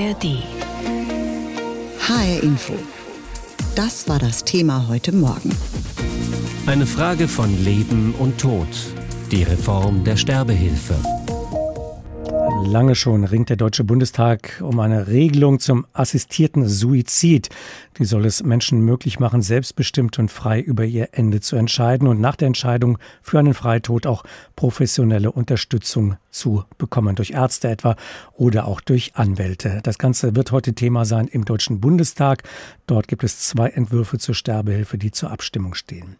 ARD. HR Info. Das war das Thema heute Morgen. Eine Frage von Leben und Tod. Die Reform der Sterbehilfe. Lange schon ringt der Deutsche Bundestag um eine Regelung zum assistierten Suizid. Die soll es Menschen möglich machen, selbstbestimmt und frei über ihr Ende zu entscheiden und nach der Entscheidung für einen Freitod auch professionelle Unterstützung zu bekommen, durch Ärzte etwa oder auch durch Anwälte. Das Ganze wird heute Thema sein im Deutschen Bundestag. Dort gibt es zwei Entwürfe zur Sterbehilfe, die zur Abstimmung stehen.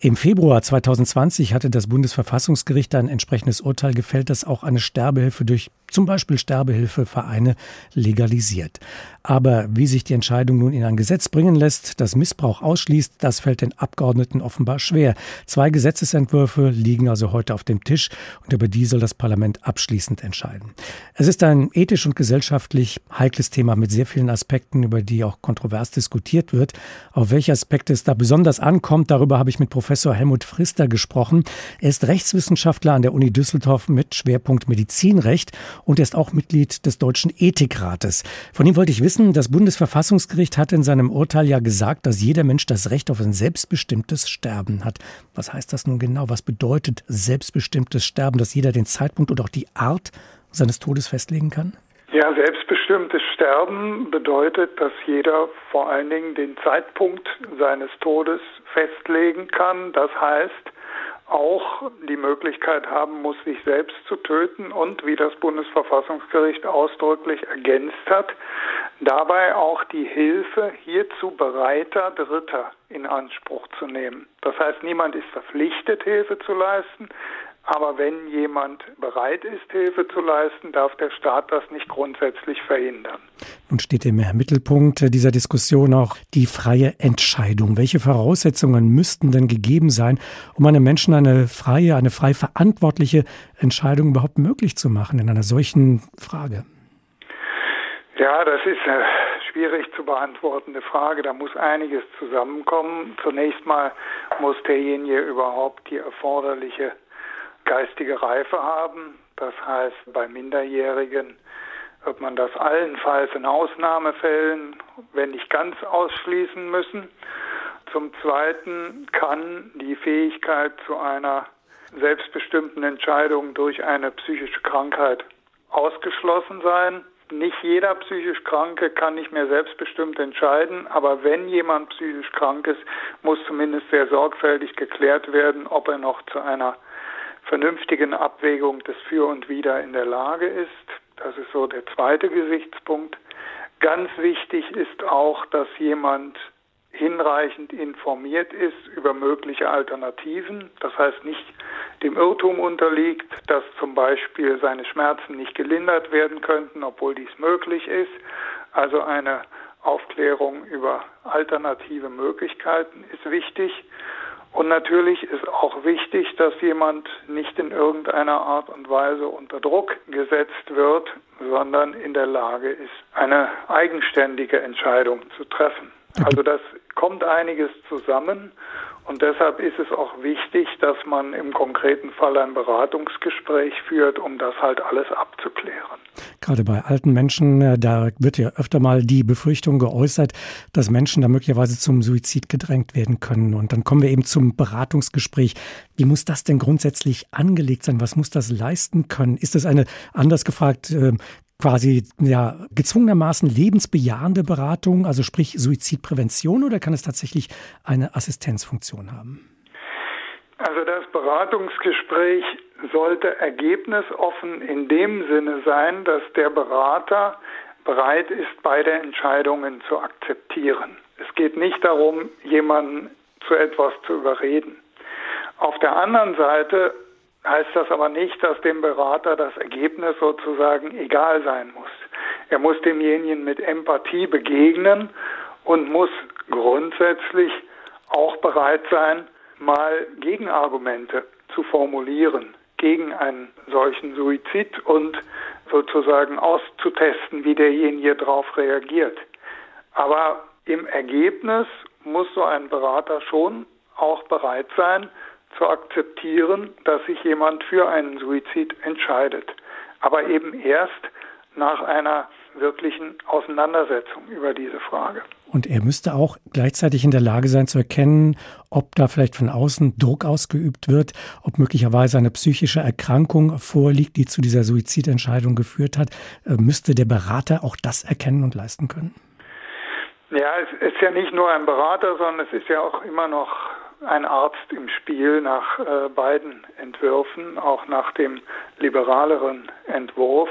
Im Februar 2020 hatte das Bundesverfassungsgericht ein entsprechendes Urteil gefällt, das auch eine Sterbehilfe durch zum Beispiel Sterbehilfevereine legalisiert. Aber wie sich die Entscheidung nun in ein Gesetz bringen lässt, das Missbrauch ausschließt, das fällt den Abgeordneten offenbar schwer. Zwei Gesetzesentwürfe liegen also heute auf dem Tisch und über die soll das Parlament abschließend entscheiden. Es ist ein ethisch und gesellschaftlich heikles Thema mit sehr vielen Aspekten, über die auch kontrovers diskutiert wird. Auf welche Aspekte es da besonders ankommt, darüber habe ich mit Professor Helmut Frister gesprochen. Er ist Rechtswissenschaftler an der Uni Düsseldorf mit Schwerpunkt Medizinrecht und er ist auch Mitglied des Deutschen Ethikrates. Von ihm wollte ich wissen, das Bundesverfassungsgericht hat in seinem Urteil ja gesagt, dass jeder Mensch das Recht auf ein selbstbestimmtes Sterben hat. Was heißt das nun genau? Was bedeutet selbstbestimmtes Sterben, dass jeder den Zeitpunkt und auch die Art seines Todes festlegen kann? Ja, selbstbestimmtes Sterben bedeutet, dass jeder vor allen Dingen den Zeitpunkt seines Todes festlegen kann. Das heißt, auch die Möglichkeit haben muss, sich selbst zu töten und, wie das Bundesverfassungsgericht ausdrücklich ergänzt hat, dabei auch die Hilfe hierzu bereiter Dritter in Anspruch zu nehmen. Das heißt, niemand ist verpflichtet, Hilfe zu leisten, aber wenn jemand bereit ist, Hilfe zu leisten, darf der Staat das nicht grundsätzlich verhindern. Nun steht im Mittelpunkt dieser Diskussion auch die freie Entscheidung. Welche Voraussetzungen müssten denn gegeben sein, um einem Menschen eine freie, eine frei verantwortliche Entscheidung überhaupt möglich zu machen in einer solchen Frage? Ja, das ist eine schwierig zu beantwortende Frage. Da muss einiges zusammenkommen. Zunächst mal muss derjenige überhaupt die erforderliche geistige Reife haben. Das heißt, bei Minderjährigen wird man das allenfalls in Ausnahmefällen, wenn nicht ganz ausschließen müssen. Zum Zweiten kann die Fähigkeit zu einer selbstbestimmten Entscheidung durch eine psychische Krankheit ausgeschlossen sein. Nicht jeder psychisch Kranke kann nicht mehr selbstbestimmt entscheiden, aber wenn jemand psychisch krank ist, muss zumindest sehr sorgfältig geklärt werden, ob er noch zu einer vernünftigen Abwägung des Für und Wider in der Lage ist. Das ist so der zweite Gesichtspunkt. Ganz wichtig ist auch, dass jemand hinreichend informiert ist über mögliche Alternativen. Das heißt nicht dem Irrtum unterliegt, dass zum Beispiel seine Schmerzen nicht gelindert werden könnten, obwohl dies möglich ist. Also eine Aufklärung über alternative Möglichkeiten ist wichtig. Und natürlich ist auch wichtig, dass jemand nicht in irgendeiner Art und Weise unter Druck gesetzt wird, sondern in der Lage ist, eine eigenständige Entscheidung zu treffen. Also das kommt einiges zusammen und deshalb ist es auch wichtig, dass man im konkreten Fall ein Beratungsgespräch führt, um das halt alles abzuklären. Gerade bei alten Menschen, äh, da wird ja öfter mal die Befürchtung geäußert, dass Menschen da möglicherweise zum Suizid gedrängt werden können. Und dann kommen wir eben zum Beratungsgespräch. Wie muss das denn grundsätzlich angelegt sein? Was muss das leisten können? Ist es eine, anders gefragt, äh, quasi ja gezwungenermaßen lebensbejahende Beratung, also sprich Suizidprävention, oder kann es tatsächlich eine Assistenzfunktion haben? Also das Beratungsgespräch sollte ergebnisoffen in dem Sinne sein, dass der Berater bereit ist, beide Entscheidungen zu akzeptieren. Es geht nicht darum, jemanden zu etwas zu überreden. Auf der anderen Seite heißt das aber nicht, dass dem Berater das Ergebnis sozusagen egal sein muss. Er muss demjenigen mit Empathie begegnen und muss grundsätzlich auch bereit sein, mal Gegenargumente zu formulieren gegen einen solchen Suizid und sozusagen auszutesten, wie derjenige darauf reagiert. Aber im Ergebnis muss so ein Berater schon auch bereit sein, zu akzeptieren, dass sich jemand für einen Suizid entscheidet. Aber eben erst nach einer wirklichen Auseinandersetzung über diese Frage. Und er müsste auch gleichzeitig in der Lage sein zu erkennen, ob da vielleicht von außen Druck ausgeübt wird, ob möglicherweise eine psychische Erkrankung vorliegt, die zu dieser Suizidentscheidung geführt hat. Äh, müsste der Berater auch das erkennen und leisten können? Ja, es ist ja nicht nur ein Berater, sondern es ist ja auch immer noch ein Arzt im Spiel nach äh, beiden Entwürfen, auch nach dem liberaleren Entwurf.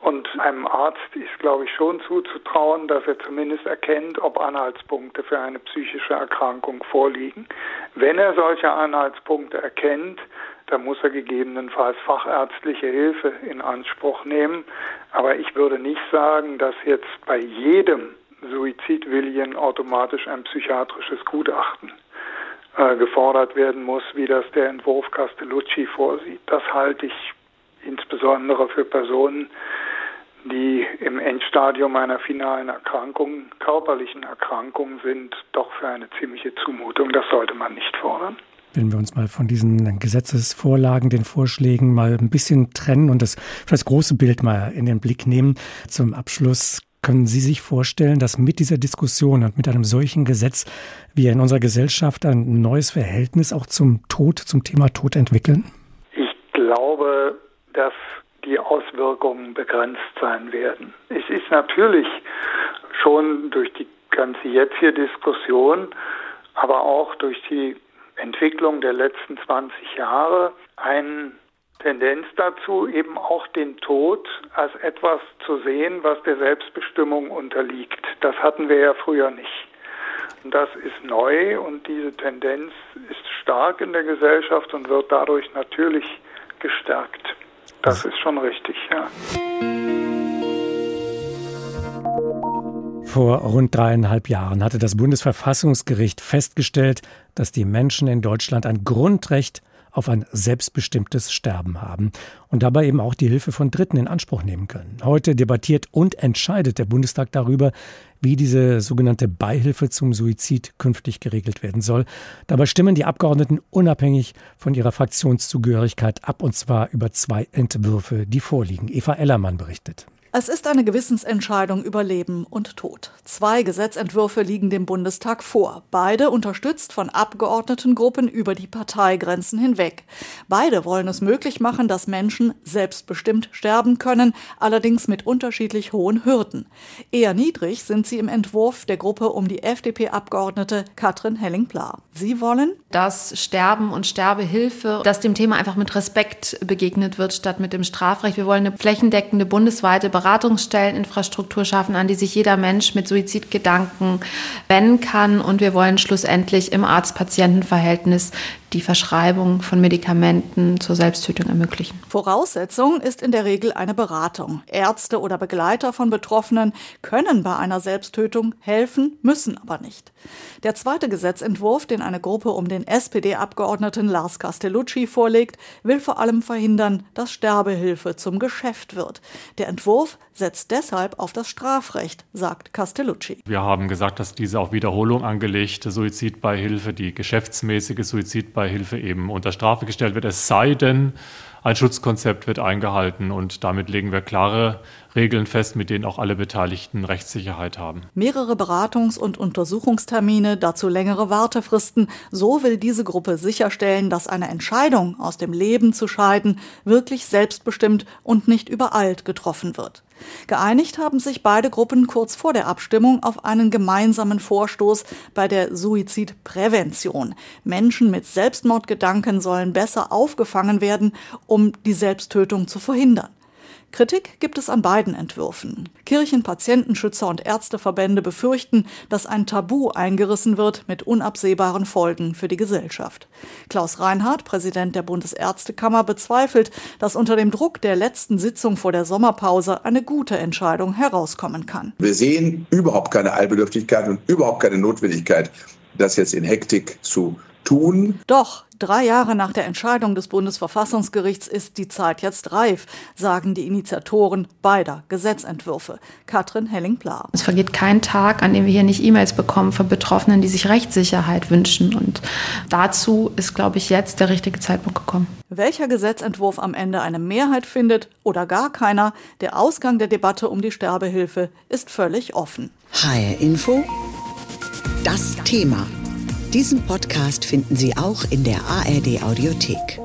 Und einem Arzt ist, glaube ich, schon zuzutrauen, dass er zumindest erkennt, ob Anhaltspunkte für eine psychische Erkrankung vorliegen. Wenn er solche Anhaltspunkte erkennt, dann muss er gegebenenfalls fachärztliche Hilfe in Anspruch nehmen. Aber ich würde nicht sagen, dass jetzt bei jedem Suizidwilligen automatisch ein psychiatrisches Gutachten äh, gefordert werden muss, wie das der Entwurf Castellucci vorsieht. Das halte ich insbesondere für Personen, die im Endstadium einer finalen Erkrankung, körperlichen Erkrankung sind, doch für eine ziemliche Zumutung. Das sollte man nicht fordern. Wenn wir uns mal von diesen Gesetzesvorlagen, den Vorschlägen mal ein bisschen trennen und das, das große Bild mal in den Blick nehmen, zum Abschluss können Sie sich vorstellen, dass mit dieser Diskussion und mit einem solchen Gesetz wir in unserer Gesellschaft ein neues Verhältnis auch zum Tod, zum Thema Tod entwickeln? Ich glaube, dass die Auswirkungen begrenzt sein werden. Es ist natürlich schon durch die ganze jetzige Diskussion, aber auch durch die Entwicklung der letzten 20 Jahre ein Tendenz dazu, eben auch den Tod als etwas zu sehen, was der Selbstbestimmung unterliegt. Das hatten wir ja früher nicht. Und das ist neu und diese Tendenz ist stark in der Gesellschaft und wird dadurch natürlich gestärkt. Das ist schon richtig, ja. Vor rund dreieinhalb Jahren hatte das Bundesverfassungsgericht festgestellt, dass die Menschen in Deutschland ein Grundrecht auf ein selbstbestimmtes Sterben haben und dabei eben auch die Hilfe von Dritten in Anspruch nehmen können. Heute debattiert und entscheidet der Bundestag darüber, wie diese sogenannte Beihilfe zum Suizid künftig geregelt werden soll. Dabei stimmen die Abgeordneten unabhängig von ihrer Fraktionszugehörigkeit ab, und zwar über zwei Entwürfe, die vorliegen. Eva Ellermann berichtet. Es ist eine Gewissensentscheidung über Leben und Tod. Zwei Gesetzentwürfe liegen dem Bundestag vor, beide unterstützt von Abgeordnetengruppen über die Parteigrenzen hinweg. Beide wollen es möglich machen, dass Menschen selbstbestimmt sterben können, allerdings mit unterschiedlich hohen Hürden. Eher niedrig sind sie im Entwurf der Gruppe um die FDP-Abgeordnete Katrin Helling-Pla. Sie wollen, dass Sterben und Sterbehilfe, dass dem Thema einfach mit Respekt begegnet wird, statt mit dem Strafrecht. Wir wollen eine flächendeckende bundesweite Beratungsstelleninfrastruktur schaffen, an die sich jeder Mensch mit Suizidgedanken wenden kann. Und wir wollen schlussendlich im Arzt-Patienten-Verhältnis die Verschreibung von Medikamenten zur Selbsttötung ermöglichen. Voraussetzung ist in der Regel eine Beratung. Ärzte oder Begleiter von Betroffenen können bei einer Selbsttötung helfen, müssen aber nicht. Der zweite Gesetzentwurf, den eine Gruppe um den SPD-Abgeordneten Lars Castellucci vorlegt, will vor allem verhindern, dass Sterbehilfe zum Geschäft wird. Der Entwurf setzt deshalb auf das Strafrecht, sagt Castellucci. Wir haben gesagt, dass diese auf Wiederholung angelegte Suizidbeihilfe, die geschäftsmäßige Suizidbeihilfe, Hilfe eben unter Strafe gestellt wird, es sei denn, ein Schutzkonzept wird eingehalten und damit legen wir klare Regeln fest, mit denen auch alle Beteiligten Rechtssicherheit haben. Mehrere Beratungs- und Untersuchungstermine, dazu längere Wartefristen. So will diese Gruppe sicherstellen, dass eine Entscheidung, aus dem Leben zu scheiden, wirklich selbstbestimmt und nicht übereilt getroffen wird. Geeinigt haben sich beide Gruppen kurz vor der Abstimmung auf einen gemeinsamen Vorstoß bei der Suizidprävention. Menschen mit Selbstmordgedanken sollen besser aufgefangen werden, um die Selbsttötung zu verhindern. Kritik gibt es an beiden Entwürfen. Kirchen, Patientenschützer und Ärzteverbände befürchten, dass ein Tabu eingerissen wird mit unabsehbaren Folgen für die Gesellschaft. Klaus Reinhardt, Präsident der Bundesärztekammer, bezweifelt, dass unter dem Druck der letzten Sitzung vor der Sommerpause eine gute Entscheidung herauskommen kann. Wir sehen überhaupt keine Allbedürftigkeit und überhaupt keine Notwendigkeit, das jetzt in Hektik zu tun. Doch, drei Jahre nach der Entscheidung des Bundesverfassungsgerichts ist die Zeit jetzt reif, sagen die Initiatoren beider Gesetzentwürfe. Katrin Helling-Pla. Es vergeht kein Tag, an dem wir hier nicht E-Mails bekommen von Betroffenen, die sich Rechtssicherheit wünschen. Und dazu ist, glaube ich, jetzt der richtige Zeitpunkt gekommen. Welcher Gesetzentwurf am Ende eine Mehrheit findet oder gar keiner, der Ausgang der Debatte um die Sterbehilfe ist völlig offen. HR Info. Das Thema. Diesen Podcast finden Sie auch in der ARD Audiothek.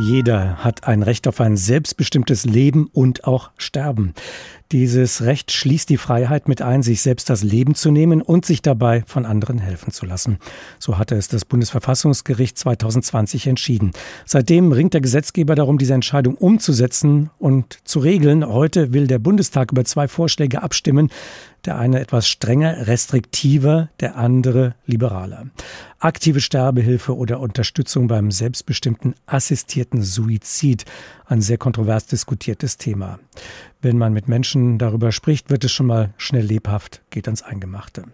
Jeder hat ein Recht auf ein selbstbestimmtes Leben und auch Sterben. Dieses Recht schließt die Freiheit mit ein, sich selbst das Leben zu nehmen und sich dabei von anderen helfen zu lassen. So hatte es das Bundesverfassungsgericht 2020 entschieden. Seitdem ringt der Gesetzgeber darum, diese Entscheidung umzusetzen und zu regeln. Heute will der Bundestag über zwei Vorschläge abstimmen. Der eine etwas strenger, restriktiver, der andere liberaler. Aktive Sterbehilfe oder Unterstützung beim selbstbestimmten assistierten Suizid. Ein sehr kontrovers diskutiertes Thema. Wenn man mit Menschen darüber spricht, wird es schon mal schnell lebhaft, geht ans Eingemachte.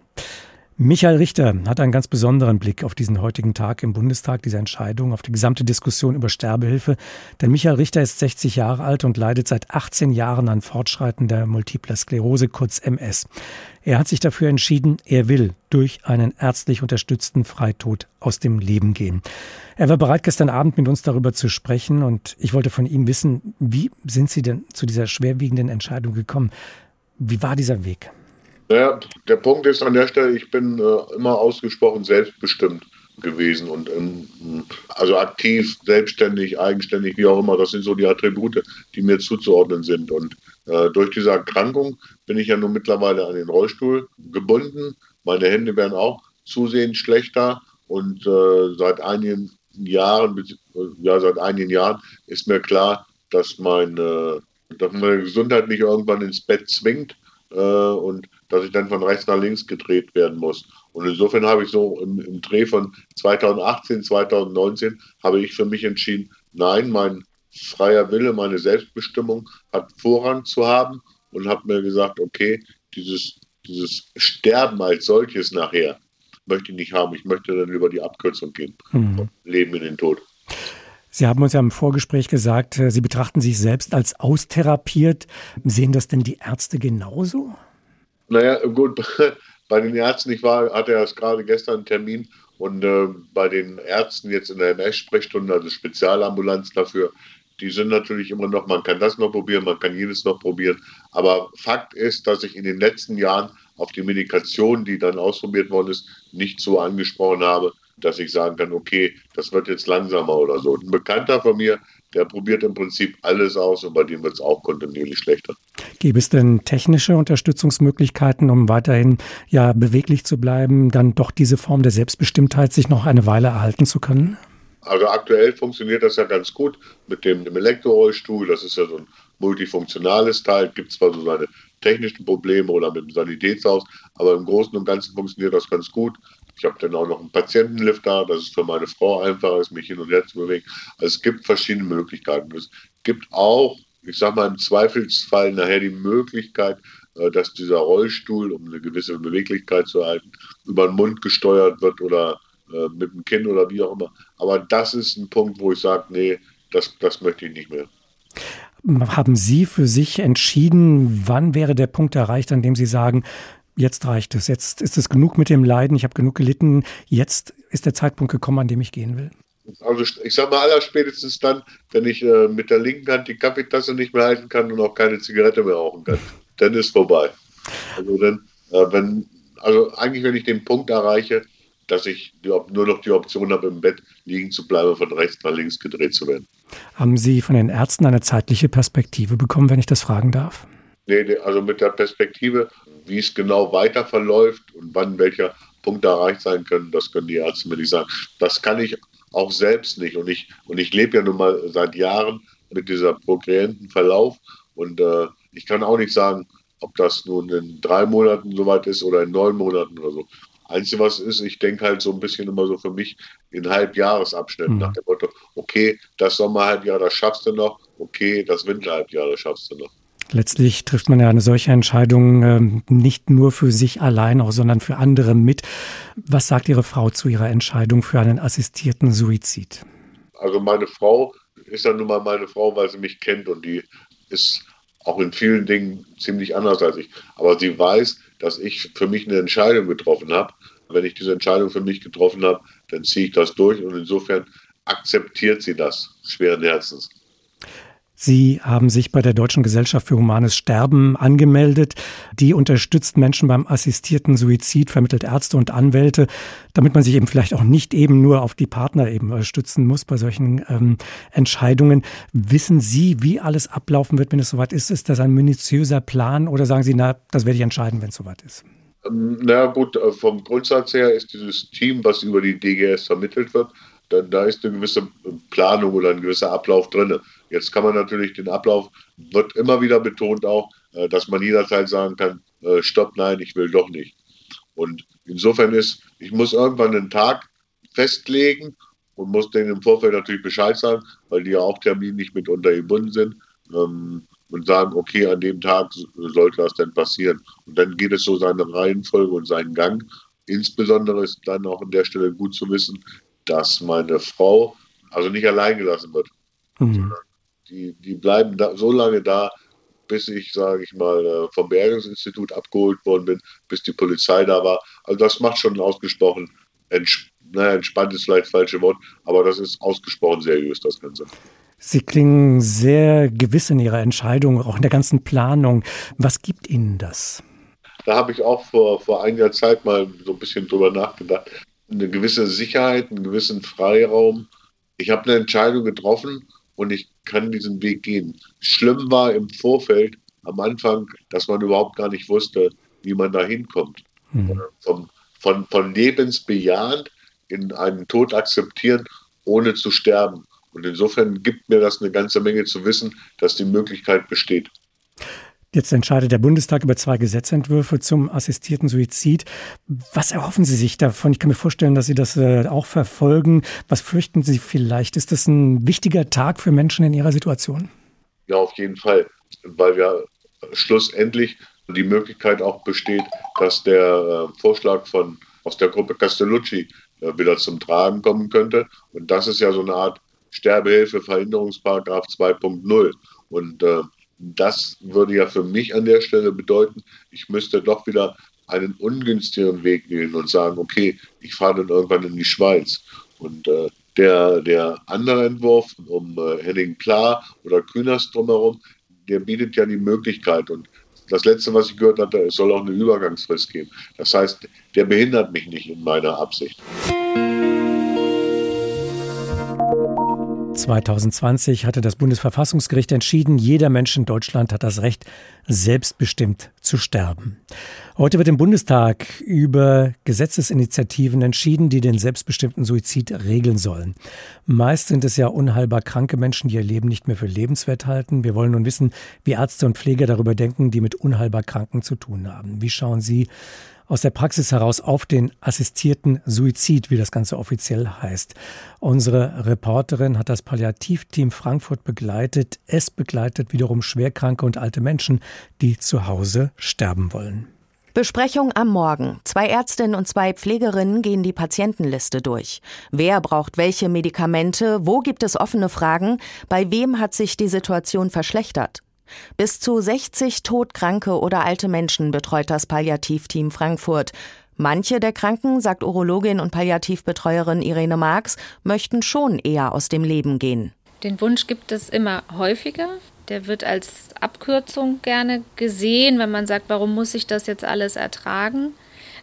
Michael Richter hat einen ganz besonderen Blick auf diesen heutigen Tag im Bundestag, diese Entscheidung, auf die gesamte Diskussion über Sterbehilfe. Denn Michael Richter ist 60 Jahre alt und leidet seit 18 Jahren an fortschreitender multipler Sklerose, kurz MS. Er hat sich dafür entschieden, er will durch einen ärztlich unterstützten Freitod aus dem Leben gehen. Er war bereit, gestern Abend mit uns darüber zu sprechen und ich wollte von ihm wissen, wie sind Sie denn zu dieser schwerwiegenden Entscheidung gekommen? Wie war dieser Weg? Naja, der Punkt ist an der Stelle, ich bin äh, immer ausgesprochen selbstbestimmt gewesen und ähm, also aktiv, selbstständig, eigenständig, wie auch immer. Das sind so die Attribute, die mir zuzuordnen sind. Und äh, durch diese Erkrankung bin ich ja nun mittlerweile an den Rollstuhl gebunden. Meine Hände werden auch zusehends schlechter und äh, seit einigen Jahren, ja seit einigen Jahren ist mir klar, dass meine, dass meine Gesundheit mich irgendwann ins Bett zwingt äh, und dass ich dann von rechts nach links gedreht werden muss. Und insofern habe ich so im, im Dreh von 2018, 2019 habe ich für mich entschieden, nein, mein freier Wille, meine Selbstbestimmung hat Vorrang zu haben und habe mir gesagt, okay, dieses, dieses Sterben als solches nachher möchte ich nicht haben. Ich möchte dann über die Abkürzung gehen. Mhm. Leben in den Tod. Sie haben uns ja im Vorgespräch gesagt, äh, Sie betrachten sich selbst als austherapiert. Sehen das denn die Ärzte genauso? Naja, gut, bei den Ärzten, ich war, hatte erst gerade gestern einen Termin und äh, bei den Ärzten jetzt in der MS-Sprechstunde, also Spezialambulanz dafür, die sind natürlich immer noch, man kann das noch probieren, man kann jenes noch probieren. Aber Fakt ist, dass ich in den letzten Jahren auf die Medikation, die dann ausprobiert worden ist, nicht so angesprochen habe, dass ich sagen kann, okay, das wird jetzt langsamer oder so. Ein Bekannter von mir, der probiert im Prinzip alles aus und bei dem wird es auch kontinuierlich schlechter. Gäbe es denn technische Unterstützungsmöglichkeiten, um weiterhin ja beweglich zu bleiben, dann doch diese Form der Selbstbestimmtheit sich noch eine Weile erhalten zu können? Also aktuell funktioniert das ja ganz gut mit dem, dem Elektrorollstuhl. Das ist ja so ein multifunktionales Teil. Gibt zwar so seine technischen Probleme oder mit dem Sanitätshaus, aber im Großen und Ganzen funktioniert das ganz gut. Ich habe dann auch noch einen Patientenlift da, dass es für meine Frau einfacher ist, mich hin und her zu bewegen. Also es gibt verschiedene Möglichkeiten. Es gibt auch, ich sage mal im Zweifelsfall nachher die Möglichkeit, äh, dass dieser Rollstuhl, um eine gewisse Beweglichkeit zu erhalten, über den Mund gesteuert wird oder äh, mit dem Kinn oder wie auch immer. Aber das ist ein Punkt, wo ich sage, nee, das, das möchte ich nicht mehr. Haben Sie für sich entschieden, wann wäre der Punkt erreicht, an dem Sie sagen, jetzt reicht es, jetzt ist es genug mit dem Leiden, ich habe genug gelitten, jetzt ist der Zeitpunkt gekommen, an dem ich gehen will? Also ich sage mal allerspätestens dann, wenn ich äh, mit der linken Hand die Kaffeetasse nicht mehr halten kann und auch keine Zigarette mehr rauchen kann, dann ist vorbei. Also dann, äh, wenn, also eigentlich wenn ich den Punkt erreiche, dass ich nur noch die Option habe, im Bett liegen zu bleiben, von rechts nach links gedreht zu werden. Haben Sie von den Ärzten eine zeitliche Perspektive bekommen, wenn ich das fragen darf? Nee, also mit der Perspektive, wie es genau weiter verläuft und wann welcher Punkt erreicht sein können, das können die Ärzte mir nicht sagen. Das kann ich auch selbst nicht. Und ich, und ich lebe ja nun mal seit Jahren mit dieser progredienten Verlauf. Und äh, ich kann auch nicht sagen, ob das nun in drei Monaten soweit ist oder in neun Monaten oder so. Einzige, was ist, ich denke halt so ein bisschen immer so für mich in Halbjahresabschnitten mhm. nach dem Motto, okay, das Sommerhalbjahr, das schaffst du noch, okay, das Winterhalbjahr, das schaffst du noch. Letztlich trifft man ja eine solche Entscheidung äh, nicht nur für sich allein, auch, sondern für andere mit. Was sagt Ihre Frau zu ihrer Entscheidung für einen assistierten Suizid? Also meine Frau ist ja nun mal meine Frau, weil sie mich kennt und die ist auch in vielen Dingen ziemlich anders als ich. Aber sie weiß, dass ich für mich eine Entscheidung getroffen habe. Wenn ich diese Entscheidung für mich getroffen habe, dann ziehe ich das durch und insofern akzeptiert sie das schweren Herzens. Sie haben sich bei der Deutschen Gesellschaft für Humanes Sterben angemeldet. Die unterstützt Menschen beim assistierten Suizid, vermittelt Ärzte und Anwälte, damit man sich eben vielleicht auch nicht eben nur auf die Partner eben stützen muss bei solchen ähm, Entscheidungen. Wissen Sie, wie alles ablaufen wird, wenn es soweit ist? Ist das ein minutiöser Plan oder sagen Sie, na, das werde ich entscheiden, wenn es soweit ist? Ähm, na gut, äh, vom Grundsatz her ist dieses Team, was über die DGS vermittelt wird, da, da ist eine gewisse Planung oder ein gewisser Ablauf drin. Jetzt kann man natürlich den Ablauf, wird immer wieder betont auch, äh, dass man jederzeit sagen kann, äh, stopp, nein, ich will doch nicht. Und insofern ist, ich muss irgendwann einen Tag festlegen und muss denen im Vorfeld natürlich Bescheid sagen, weil die ja auch terminlich mitunter gebunden sind ähm, und sagen, okay, an dem Tag sollte das denn passieren. Und dann geht es so seine Reihenfolge und seinen Gang. Insbesondere ist dann auch an der Stelle gut zu wissen, dass meine Frau also nicht allein gelassen wird. Mhm. Die, die bleiben da, so lange da, bis ich, sage ich mal, äh, vom Bergungsinstitut abgeholt worden bin, bis die Polizei da war. Also das macht schon ausgesprochen, ents naja, entspannt ist vielleicht das falsche Wort, aber das ist ausgesprochen seriös, das Ganze. Sie klingen sehr gewiss in Ihrer Entscheidung, auch in der ganzen Planung. Was gibt Ihnen das? Da habe ich auch vor, vor einiger Zeit mal so ein bisschen drüber nachgedacht eine gewisse Sicherheit, einen gewissen Freiraum. Ich habe eine Entscheidung getroffen und ich kann diesen Weg gehen. Schlimm war im Vorfeld am Anfang, dass man überhaupt gar nicht wusste, wie man da hinkommt. Mhm. Von, von, von lebensbejahend in einen Tod akzeptieren, ohne zu sterben. Und insofern gibt mir das eine ganze Menge zu wissen, dass die Möglichkeit besteht. Jetzt entscheidet der Bundestag über zwei Gesetzentwürfe zum assistierten Suizid. Was erhoffen Sie sich davon? Ich kann mir vorstellen, dass Sie das äh, auch verfolgen. Was fürchten Sie vielleicht? Ist das ein wichtiger Tag für Menschen in Ihrer Situation? Ja, auf jeden Fall, weil ja schlussendlich die Möglichkeit auch besteht, dass der äh, Vorschlag von aus der Gruppe Castellucci äh, wieder zum Tragen kommen könnte. Und das ist ja so eine Art Sterbehilfe, Verhinderungsparagraf 2.0. Und äh, das würde ja für mich an der Stelle bedeuten, ich müsste doch wieder einen ungünstigeren Weg wählen und sagen, okay, ich fahre dann irgendwann in die Schweiz. Und äh, der, der andere Entwurf um äh, Henning Klar oder Kühners drumherum, der bietet ja die Möglichkeit. Und das Letzte, was ich gehört hatte, es soll auch eine Übergangsfrist geben. Das heißt, der behindert mich nicht in meiner Absicht. 2020 hatte das Bundesverfassungsgericht entschieden, jeder Mensch in Deutschland hat das Recht, selbstbestimmt zu sterben. Heute wird im Bundestag über Gesetzesinitiativen entschieden, die den selbstbestimmten Suizid regeln sollen. Meist sind es ja unheilbar kranke Menschen, die ihr Leben nicht mehr für lebenswert halten. Wir wollen nun wissen, wie Ärzte und Pfleger darüber denken, die mit unheilbar Kranken zu tun haben. Wie schauen Sie aus der Praxis heraus auf den assistierten Suizid, wie das Ganze offiziell heißt. Unsere Reporterin hat das Palliativteam Frankfurt begleitet. Es begleitet wiederum schwerkranke und alte Menschen, die zu Hause sterben wollen. Besprechung am Morgen. Zwei Ärztinnen und zwei Pflegerinnen gehen die Patientenliste durch. Wer braucht welche Medikamente? Wo gibt es offene Fragen? Bei wem hat sich die Situation verschlechtert? Bis zu 60 todkranke oder alte Menschen betreut das Palliativteam Frankfurt. Manche der Kranken, sagt Urologin und Palliativbetreuerin Irene Marx, möchten schon eher aus dem Leben gehen. Den Wunsch gibt es immer häufiger. Der wird als Abkürzung gerne gesehen, wenn man sagt, warum muss ich das jetzt alles ertragen?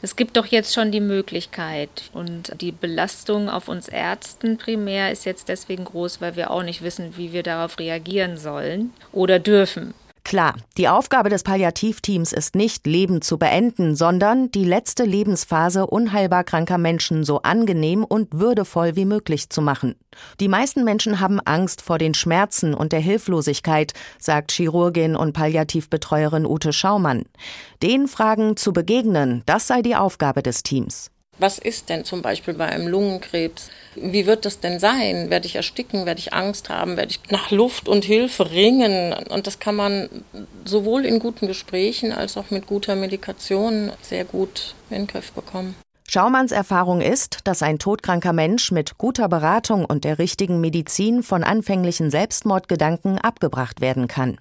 Es gibt doch jetzt schon die Möglichkeit und die Belastung auf uns Ärzten primär ist jetzt deswegen groß, weil wir auch nicht wissen, wie wir darauf reagieren sollen oder dürfen. Klar, die Aufgabe des Palliativteams ist nicht, Leben zu beenden, sondern die letzte Lebensphase unheilbar kranker Menschen so angenehm und würdevoll wie möglich zu machen. Die meisten Menschen haben Angst vor den Schmerzen und der Hilflosigkeit, sagt Chirurgin und Palliativbetreuerin Ute Schaumann. Den Fragen zu begegnen, das sei die Aufgabe des Teams. Was ist denn zum Beispiel bei einem Lungenkrebs? Wie wird das denn sein? Werde ich ersticken? Werde ich Angst haben? Werde ich nach Luft und Hilfe ringen? Und das kann man sowohl in guten Gesprächen als auch mit guter Medikation sehr gut in den Griff bekommen. Schaumanns Erfahrung ist, dass ein todkranker Mensch mit guter Beratung und der richtigen Medizin von anfänglichen Selbstmordgedanken abgebracht werden kann.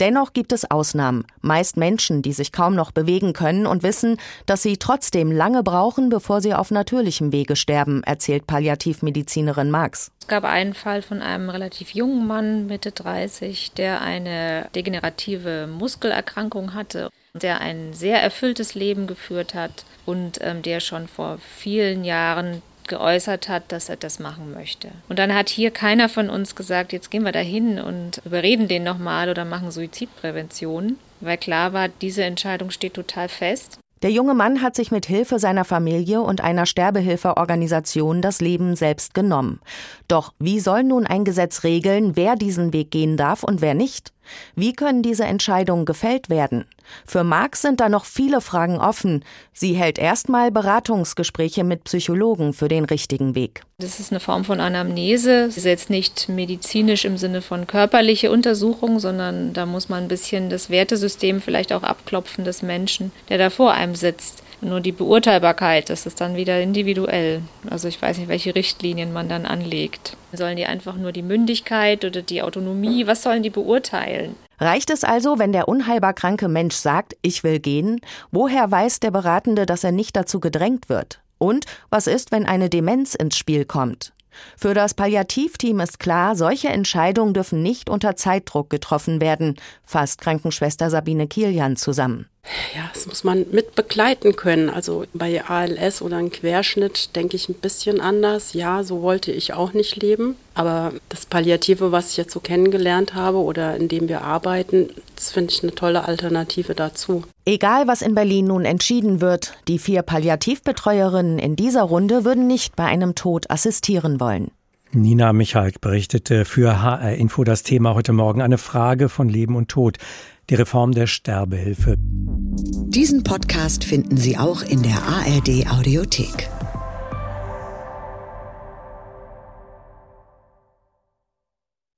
Dennoch gibt es Ausnahmen, meist Menschen, die sich kaum noch bewegen können und wissen, dass sie trotzdem lange brauchen, bevor sie auf natürlichem Wege sterben, erzählt Palliativmedizinerin Marx. Es gab einen Fall von einem relativ jungen Mann, Mitte 30, der eine degenerative Muskelerkrankung hatte, der ein sehr erfülltes Leben geführt hat und ähm, der schon vor vielen Jahren geäußert hat, dass er das machen möchte. Und dann hat hier keiner von uns gesagt, jetzt gehen wir da hin und überreden den nochmal oder machen Suizidprävention, weil klar war, diese Entscheidung steht total fest. Der junge Mann hat sich mit Hilfe seiner Familie und einer Sterbehilfeorganisation das Leben selbst genommen. Doch wie soll nun ein Gesetz regeln, wer diesen Weg gehen darf und wer nicht? Wie können diese Entscheidungen gefällt werden? Für Marx sind da noch viele Fragen offen. Sie hält erstmal Beratungsgespräche mit Psychologen für den richtigen Weg. Das ist eine Form von Anamnese. Das ist jetzt nicht medizinisch im Sinne von körperliche Untersuchung, sondern da muss man ein bisschen das Wertesystem vielleicht auch abklopfen des Menschen, der da vor einem sitzt. Nur die Beurteilbarkeit, das ist dann wieder individuell. Also ich weiß nicht, welche Richtlinien man dann anlegt. Sollen die einfach nur die Mündigkeit oder die Autonomie, was sollen die beurteilen? Reicht es also, wenn der unheilbar kranke Mensch sagt, ich will gehen? Woher weiß der Beratende, dass er nicht dazu gedrängt wird? Und was ist, wenn eine Demenz ins Spiel kommt? Für das Palliativteam ist klar, solche Entscheidungen dürfen nicht unter Zeitdruck getroffen werden, fasst Krankenschwester Sabine Kilian zusammen. Ja, das muss man mit begleiten können. Also bei ALS oder einem Querschnitt denke ich ein bisschen anders. Ja, so wollte ich auch nicht leben. Aber das Palliative, was ich jetzt so kennengelernt habe oder in dem wir arbeiten, das finde ich eine tolle Alternative dazu. Egal, was in Berlin nun entschieden wird, die vier Palliativbetreuerinnen in dieser Runde würden nicht bei einem Tod assistieren wollen. Nina Michalk berichtete für HR Info das Thema heute Morgen eine Frage von Leben und Tod die Reform der Sterbehilfe. Diesen Podcast finden Sie auch in der ARD Audiothek.